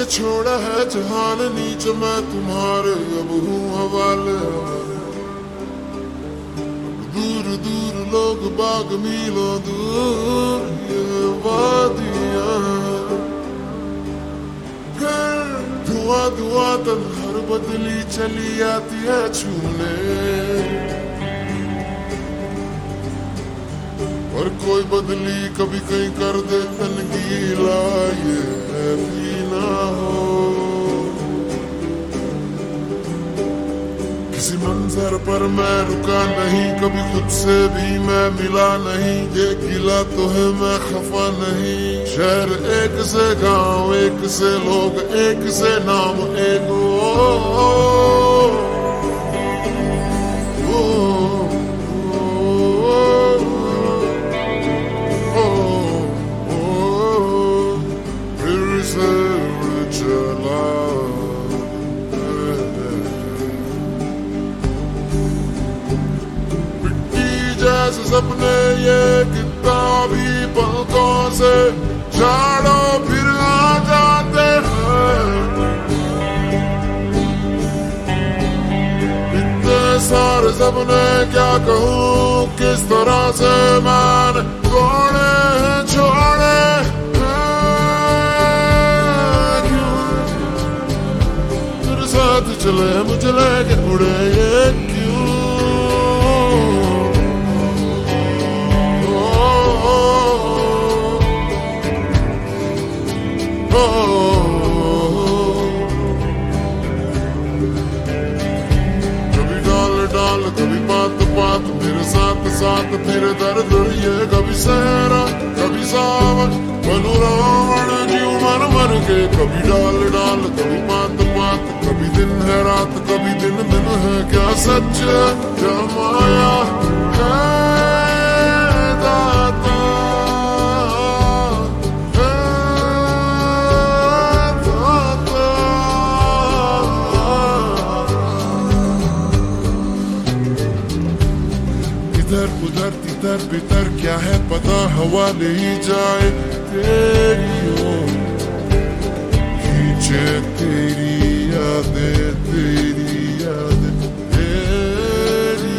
के छोड़ा है जहान, नीच मैं तुम्हारे अब हूँ हवाले। दूर दूर लोग बाग मिलो दूर, ये वादियाँ। धुआँ धुआँ तन हर बदली चली आती है छूने। और कोई बदली कभी कहीं कर दे, तन गीला ये भी। ना हो। किसी मंजर पर मैं रुका नहीं कभी खुद से भी मैं मिला नहीं। ये गिला तो है मैं खफा नहीं। शहर एक से गाँव एक से लोग एक से नाम एक ओ, ओ, ओ, सपने ये कितना भी पलकों से झाड़ो फिर आ जाते हैं। इतने सारे सपने क्या कहूँ, किस तरह से मैंने छोड़े हैं। छोड़े साथ चले, मुझे लेके उड़े साथ तेरे दर्द ये कभी सहरा, कभी सावन बनू रावण जीव मर मर के, कभी डाल डाल, कभी मात मात कभी दिन है रात, कभी दिन दिन है क्या सच, क्या माया है उधर तिधर बितर क्या है पता, हवा ले ही जाए तेरी ओर। खींचे तेरी यादें तेरी यादें, तेरी